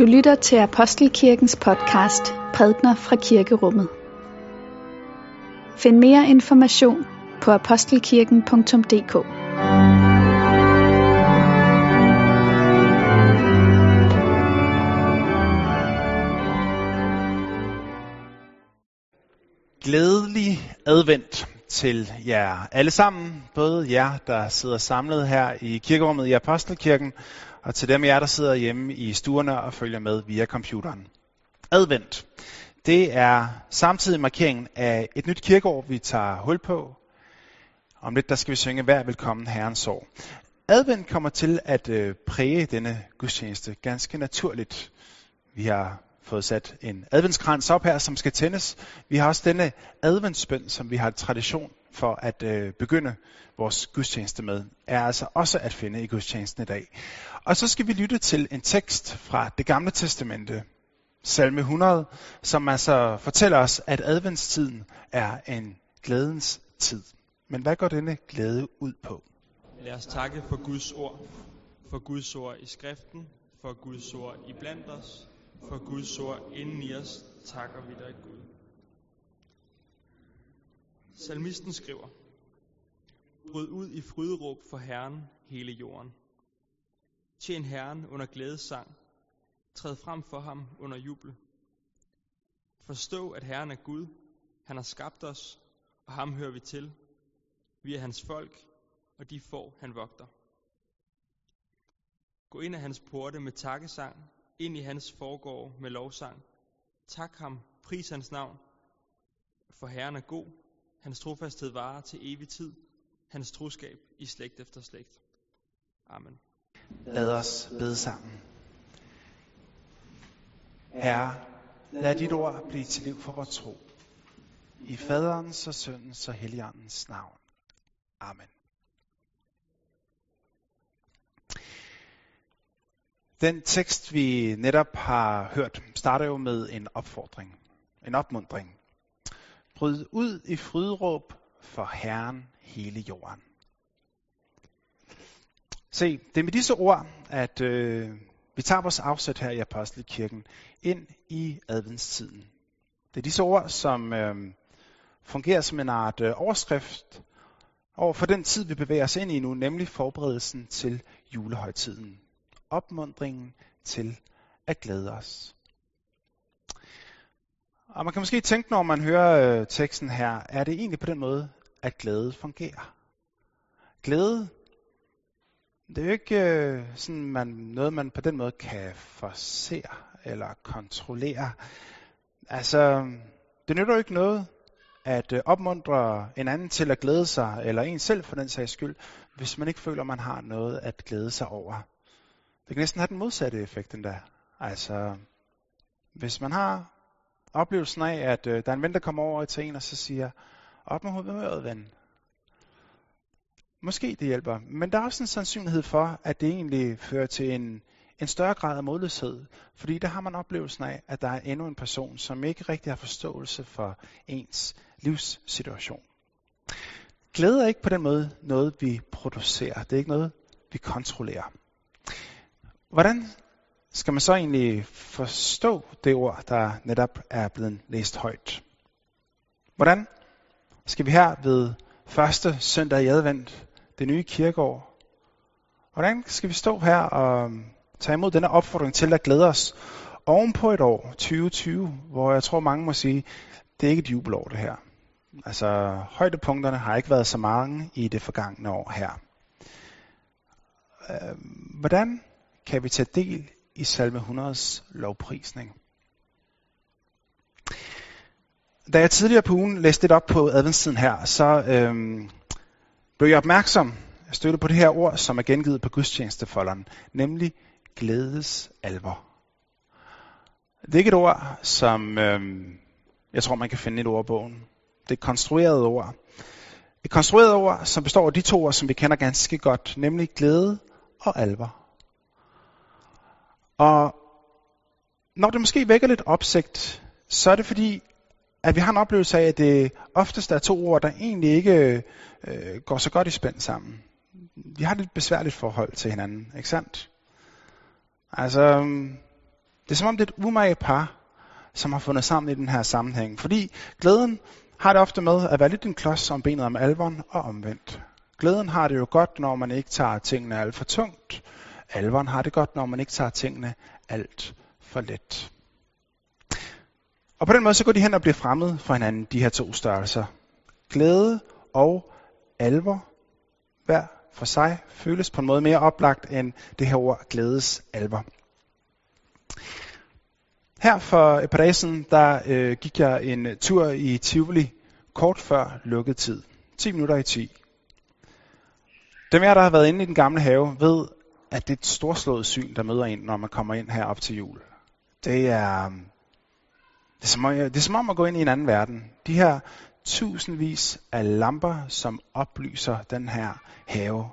Du lytter til Apostelkirkens podcast Prædner fra Kirkerummet. Find mere information på apostelkirken.dk. Glædelig advent til jer alle sammen, både jer, der sidder samlet her i kirkerummet i Apostelkirken, og til dem af jer, der sidder hjemme i stuerne og følger med via computeren. Advent, det er samtidig markeringen af et nyt kirkeår, vi tager hul på. Om lidt, der skal vi synge hver velkommen Herrens år. Advent kommer til at øh, præge denne gudstjeneste ganske naturligt. Vi har fået sat en adventskrans op her, som skal tændes. Vi har også denne adventsbøn, som vi har tradition for at øh, begynde vores gudstjeneste med, er altså også at finde i gudstjenesten i dag. Og så skal vi lytte til en tekst fra det gamle testamente, salme 100, som altså fortæller os, at adventstiden er en glædens tid. Men hvad går denne glæde ud på? Lad os takke for Guds ord, for Guds ord i skriften, for Guds ord i blandt os, for Guds ord inden i os, takker vi dig Gud. Salmisten skriver, Bryd ud i fryderåb for Herren hele jorden. Tjen Herren under glædesang. Træd frem for ham under jubel. Forstå, at Herren er Gud. Han har skabt os, og ham hører vi til. Vi er hans folk, og de får han vogter. Gå ind af hans porte med takkesang, ind i hans forgård med lovsang. Tak ham, pris hans navn, for Herren er god. Hans trofasthed varer til evig tid. Hans troskab i slægt efter slægt. Amen. Lad os bede sammen. Herre, lad dit ord blive til liv for vores tro. I faderens og søndens og helligåndens navn. Amen. Den tekst, vi netop har hørt, starter jo med en opfordring, en opmundring. Bryd ud i fryderåb for Herren hele jorden. Se, det er med disse ord, at øh, vi tager vores afsæt her i Apostelkirken ind i adventstiden. Det er disse ord, som øh, fungerer som en art øh, overskrift over for den tid, vi bevæger os ind i nu, nemlig forberedelsen til julehøjtiden. Opmundringen til at glæde os. Og man kan måske tænke, når man hører øh, teksten her, er det egentlig på den måde, at glæde fungerer? Glæde, det er jo ikke øh, sådan man, noget, man på den måde kan forsere eller kontrollere. Altså, det nytter jo ikke noget at øh, opmuntre en anden til at glæde sig, eller en selv for den sags skyld, hvis man ikke føler, man har noget at glæde sig over. Det kan næsten have den modsatte effekt endda. Altså, hvis man har oplevelsen af, at øh, der er en ven, der kommer over til en og så siger, op med humøret, ven. Måske det hjælper, men der er også en sandsynlighed for, at det egentlig fører til en, en større grad af modløshed, fordi der har man oplevelsen af, at der er endnu en person, som ikke rigtig har forståelse for ens livssituation. Glæde er ikke på den måde noget, vi producerer. Det er ikke noget, vi kontrollerer. Hvordan skal man så egentlig forstå det ord, der netop er blevet læst højt? Hvordan skal vi her ved første søndag i advent, det nye kirkeår, hvordan skal vi stå her og tage imod denne opfordring til at glæde os oven på et år, 2020, hvor jeg tror mange må sige, det er ikke et jubelår det her. Altså højdepunkterne har ikke været så mange i det forgangne år her. Øhm, hvordan kan vi tage del i salme 100's lovprisning? Da jeg tidligere på ugen læste lidt op på adventstiden her, så øhm, blev jeg opmærksom, jeg støtte på det her ord, som er gengivet på gudstjenestefolderen, nemlig glædes alvor. Det er ikke et ord, som øhm, jeg tror, man kan finde i ordbogen. Det er et konstrueret ord. Et konstrueret ord, som består af de to ord, som vi kender ganske godt, nemlig glæde og alvor. Og når det måske vækker lidt opsigt, så er det fordi, at vi har en oplevelse af, at det oftest er to ord, der egentlig ikke øh, går så godt i spænd sammen. Vi har et lidt besværligt forhold til hinanden, ikke sandt? Altså, øhm, Det er som om det er et umage par, som har fundet sammen i den her sammenhæng. Fordi glæden har det ofte med at være lidt en klods om benet om alvoren og omvendt. Glæden har det jo godt, når man ikke tager tingene alt for tungt. Alvoren har det godt, når man ikke tager tingene alt for let. Og på den måde så går de hen og bliver fremmed for hinanden, de her to størrelser. Glæde og alvor, hver for sig, føles på en måde mere oplagt end det her ord glædes alvor. Her for et par dage siden, der øh, gik jeg en tur i Tivoli kort før lukket tid. 10 minutter i 10. Dem jer, der har været inde i den gamle have, ved, at det er et storslået syn, der møder en, når man kommer ind her op til jul. Det er, øhm, det er, som, det er som om at gå ind i en anden verden. De her tusindvis af lamper, som oplyser den her have.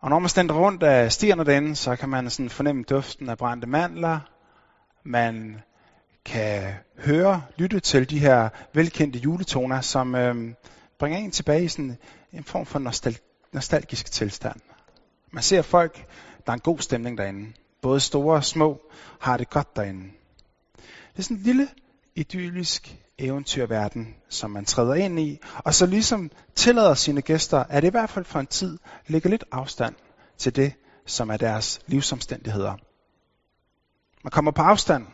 Og når man stender rundt af stierne derinde, så kan man sådan fornemme duften af brændte mandler. Man kan høre, lytte til de her velkendte juletoner, som øh, bringer en tilbage i sådan en form for nostal- nostalgisk tilstand. Man ser folk, der er en god stemning derinde. Både store og små har det godt derinde. Det er sådan en lille, idyllisk eventyrverden, som man træder ind i, og så ligesom tillader sine gæster, at det i hvert fald for en tid ligger lidt afstand til det, som er deres livsomstændigheder. Man kommer på afstand,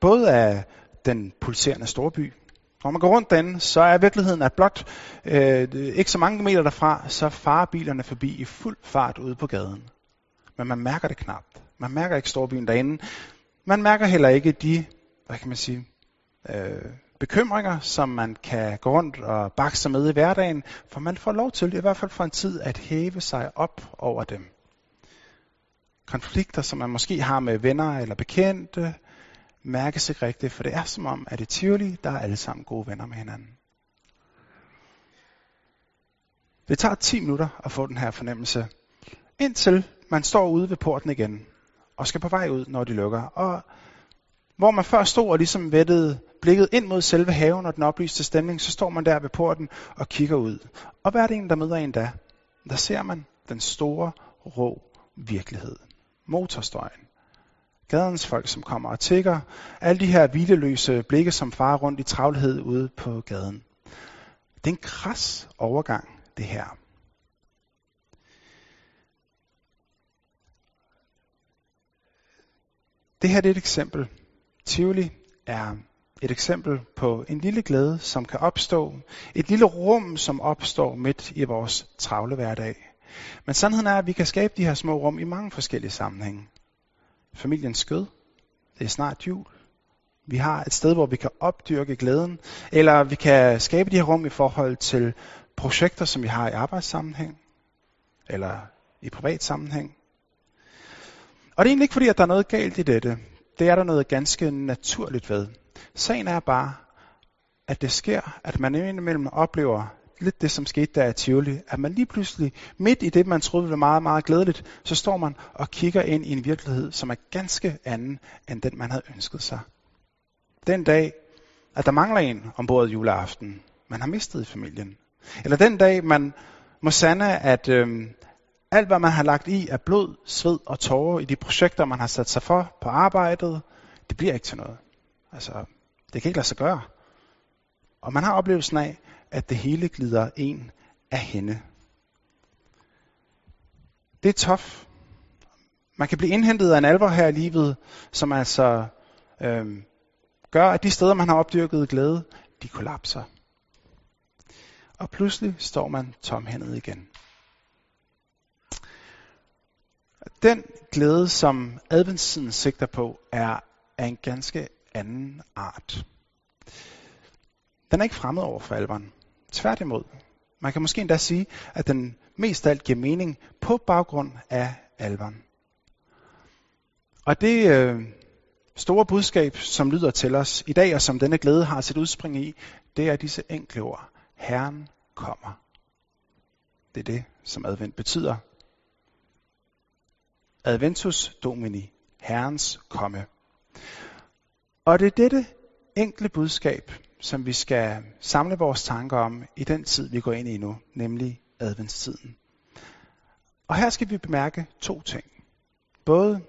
både af den pulserende storby. Når man går rundt derinde, så er virkeligheden, at blot øh, ikke så mange meter derfra, så farer bilerne forbi i fuld fart ude på gaden. Men man mærker det knapt. Man mærker ikke storbyen derinde. Man mærker heller ikke de, hvad kan man sige, øh, bekymringer, som man kan gå rundt og bakse sig med i hverdagen, for man får lov til, i hvert fald for en tid, at hæve sig op over dem. Konflikter, som man måske har med venner eller bekendte, mærkes ikke rigtigt, for det er som om, at i Tivoli, der er alle sammen gode venner med hinanden. Det tager 10 minutter at få den her fornemmelse, indtil man står ude ved porten igen, og skal på vej ud, når de lukker. Og hvor man før stod og ligesom vettede blikket ind mod selve haven og den oplyste stemning, så står man der ved porten og kigger ud. Og hvad er det en, der møder en da? Der ser man den store, rå virkelighed. Motorstøjen. Gadens folk, som kommer og tigger. Alle de her hvileløse blikke, som farer rundt i travlhed ude på gaden. Det er en kras overgang, det her. Det her det er et eksempel. Tivoli er et eksempel på en lille glæde, som kan opstå. Et lille rum, som opstår midt i vores travle hverdag. Men sandheden er, at vi kan skabe de her små rum i mange forskellige sammenhænge. Familiens skød. Det er snart jul. Vi har et sted, hvor vi kan opdyrke glæden. Eller vi kan skabe de her rum i forhold til projekter, som vi har i arbejdssammenhæng. Eller i privat sammenhæng. Og det er egentlig ikke fordi, at der er noget galt i dette. Det er der noget ganske naturligt ved. Sagen er bare, at det sker, at man indimellem oplever lidt det, som skete der i Tivoli, at man lige pludselig, midt i det, man troede var meget, meget glædeligt, så står man og kigger ind i en virkelighed, som er ganske anden, end den, man havde ønsket sig. Den dag, at der mangler en ombord juleaften, man har mistet i familien. Eller den dag, man må sande, at øhm, alt, hvad man har lagt i af blod, sved og tårer i de projekter, man har sat sig for på arbejdet, det bliver ikke til noget. Altså, det kan ikke lade sig gøre. Og man har oplevelsen af, at det hele glider en af hende. Det er tof. Man kan blive indhentet af en alvor her i livet, som altså øhm, gør, at de steder, man har opdyrket glæde, de kollapser. Og pludselig står man tomhændet igen. Den glæde, som adventstiden sigter på, er af en ganske anden art. Den er ikke fremmed over for alveren. Tværtimod. Man kan måske endda sige, at den mest af alt giver mening på baggrund af alveren. Og det øh, store budskab, som lyder til os i dag, og som denne glæde har sit udspring i, det er disse enkle ord. Herren kommer. Det er det, som advent betyder. Adventus Domini, Herrens komme. Og det er dette enkle budskab, som vi skal samle vores tanker om i den tid, vi går ind i nu, nemlig adventstiden. Og her skal vi bemærke to ting. Både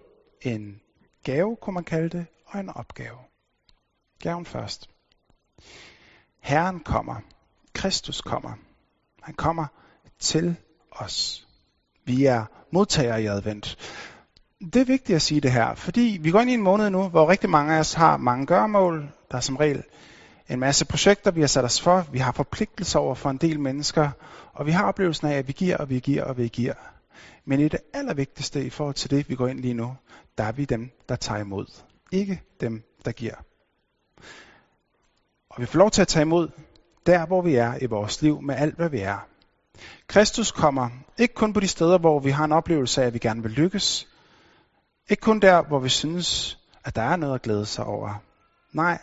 en gave, kunne man kalde det, og en opgave. Gaven først. Herren kommer. Kristus kommer. Han kommer til os. Vi er modtagere i advent. Det er vigtigt at sige det her, fordi vi går ind i en måned nu, hvor rigtig mange af os har mange gørmål. Der er som regel en masse projekter, vi har sat os for. Vi har forpligtelser over for en del mennesker, og vi har oplevelsen af, at vi giver, og vi giver, og vi giver. Men i det allervigtigste i forhold til det, vi går ind lige nu, der er vi dem, der tager imod. Ikke dem, der giver. Og vi får lov til at tage imod der, hvor vi er i vores liv, med alt, hvad vi er. Kristus kommer ikke kun på de steder, hvor vi har en oplevelse af, at vi gerne vil lykkes. Ikke kun der, hvor vi synes, at der er noget at glæde sig over. Nej,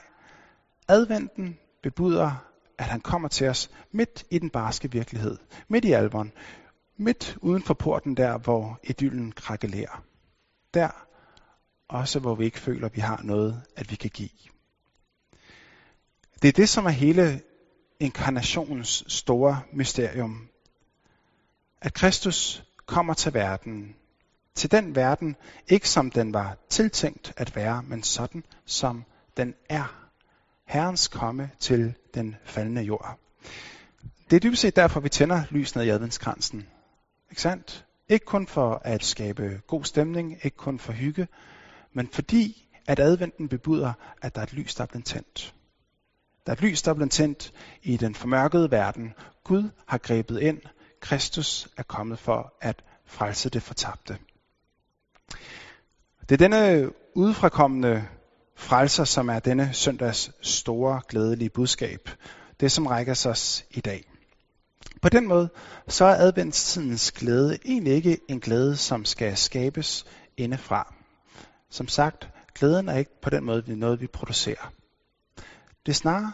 adventen bebuder, at han kommer til os midt i den barske virkelighed. Midt i alvoren. Midt uden for porten der, hvor idyllen krakelerer. Der også, hvor vi ikke føler, at vi har noget, at vi kan give. Det er det, som er hele inkarnationens store mysterium. At Kristus kommer til verden. Til den verden, ikke som den var tiltænkt at være, men sådan som den er. Herrens komme til den faldende jord. Det er dybest set derfor, vi tænder lysene i adventskransen. Ikke sandt? Ikke kun for at skabe god stemning, ikke kun for hygge, men fordi at adventen bebuder, at der er et lys, der er blevet tændt. Der er et lys, der er blevet tændt i den formørkede verden. Gud har grebet ind. Kristus er kommet for at frelse det fortabte. Det er denne udefrakommende frelser, som er denne søndags store, glædelige budskab. Det, som rækker os i dag. På den måde, så er adventstidens glæde egentlig ikke en glæde, som skal skabes indefra. Som sagt, glæden er ikke på den måde noget, vi producerer. Det er snarere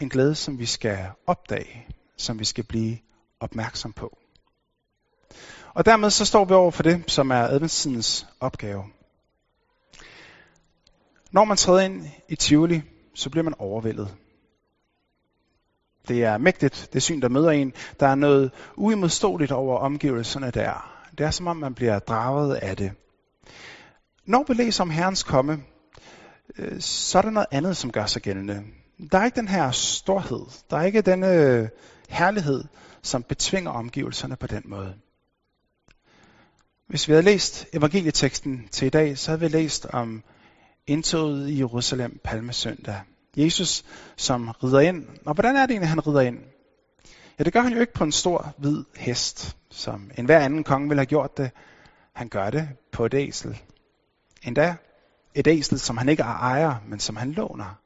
en glæde, som vi skal opdage, som vi skal blive opmærksom på. Og dermed så står vi over for det, som er adventstidens opgave. Når man træder ind i Tivoli, så bliver man overvældet. Det er mægtigt, det syn, der møder en. Der er noget uimodståeligt over omgivelserne der. Det er som om, man bliver draget af det. Når vi læser om Herrens komme, øh, så er der noget andet, som gør sig gældende. Der er ikke den her storhed. Der er ikke denne øh, herlighed, som betvinger omgivelserne på den måde. Hvis vi havde læst evangelieteksten til i dag, så havde vi læst om indtoget i Jerusalem palmesøndag. Jesus, som rider ind. Og hvordan er det egentlig, han rider ind? Ja, det gør han jo ikke på en stor, hvid hest, som enhver anden konge ville have gjort det. Han gør det på et æsel. Endda et æsel, som han ikke ejer, men som han låner.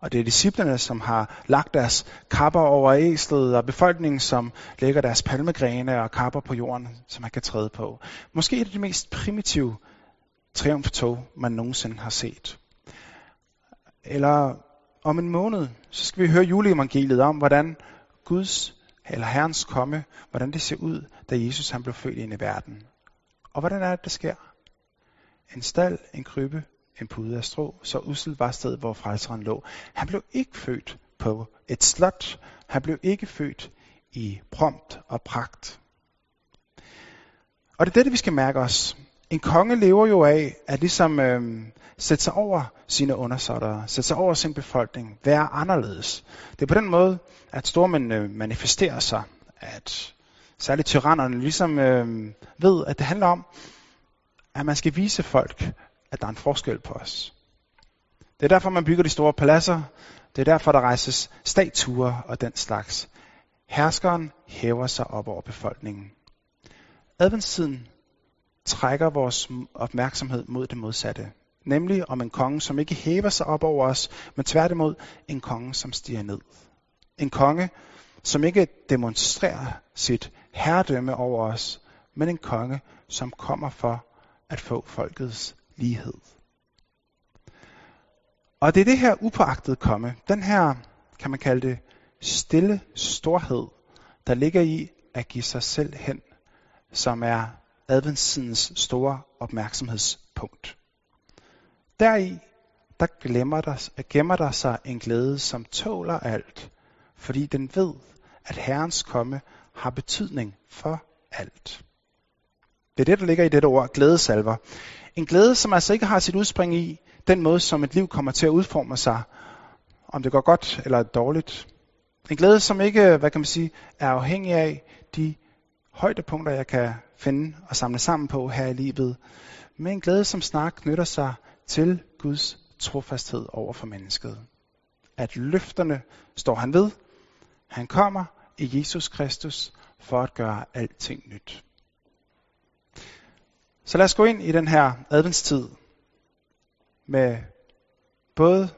Og det er disciplerne, som har lagt deres kapper over æslet, og befolkningen, som lægger deres palmegrene og kapper på jorden, som man kan træde på. Måske er det det mest primitive triumftog, man nogensinde har set. Eller om en måned, så skal vi høre juleevangeliet om, hvordan Guds eller Herrens komme, hvordan det ser ud, da Jesus han blev født ind i verden. Og hvordan er det, det sker? En stald, en krybbe, en pude af strå, så usel var stedet, hvor frelseren lå. Han blev ikke født på et slot. Han blev ikke født i prompt og pragt. Og det er det, vi skal mærke os. En konge lever jo af at ligesom øh, sætte sig over sine undersåtter, sætte sig over sin befolkning, være anderledes. Det er på den måde, at stormændene manifesterer sig, at særligt tyrannerne ligesom øh, ved, at det handler om, at man skal vise folk, at der er en forskel på os. Det er derfor, man bygger de store paladser. Det er derfor, der rejses statuer og den slags. Herskeren hæver sig op over befolkningen. Adventstiden trækker vores opmærksomhed mod det modsatte. Nemlig om en konge, som ikke hæver sig op over os, men tværtimod en konge, som stiger ned. En konge, som ikke demonstrerer sit herredømme over os, men en konge, som kommer for at få folkets lighed. Og det er det her upåagtede komme, den her, kan man kalde det, stille storhed, der ligger i at give sig selv hen, som er adventstidens store opmærksomhedspunkt. Deri, der glemmer der, gemmer der sig en glæde, som tåler alt, fordi den ved, at Herrens komme har betydning for alt. Det er det, der ligger i dette ord, glædesalver. En glæde, som altså ikke har sit udspring i den måde, som et liv kommer til at udforme sig, om det går godt eller dårligt. En glæde, som ikke, hvad kan man sige, er afhængig af de højdepunkter, jeg kan finde og samle sammen på her i livet, med en glæde, som snart knytter sig til Guds trofasthed over for mennesket. At løfterne står han ved. Han kommer i Jesus Kristus for at gøre alting nyt. Så lad os gå ind i den her adventstid med både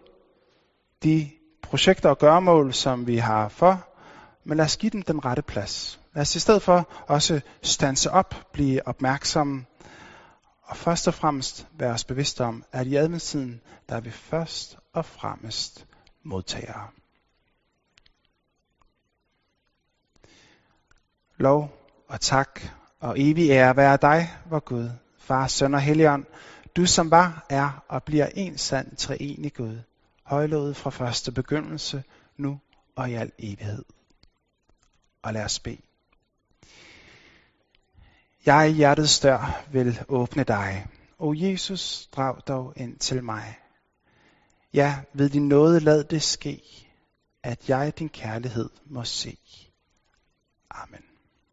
de projekter og gørmål, som vi har for, men lad os give dem den rette plads. Lad os i stedet for også stanse op, blive opmærksomme, og først og fremmest være os bevidste om, at i adventstiden, der er vi først og fremmest modtagere. Lov og tak og evig ære være dig, vor Gud, Far, Søn og Helligånd, du som var, er og bliver en sand treenig Gud, højlovet fra første begyndelse, nu og i al evighed. Og lad os bede. Jeg i hjertets dør vil åbne dig. O Jesus, drag dog ind til mig. Ja, ved din nåde lad det ske, at jeg din kærlighed må se. Amen.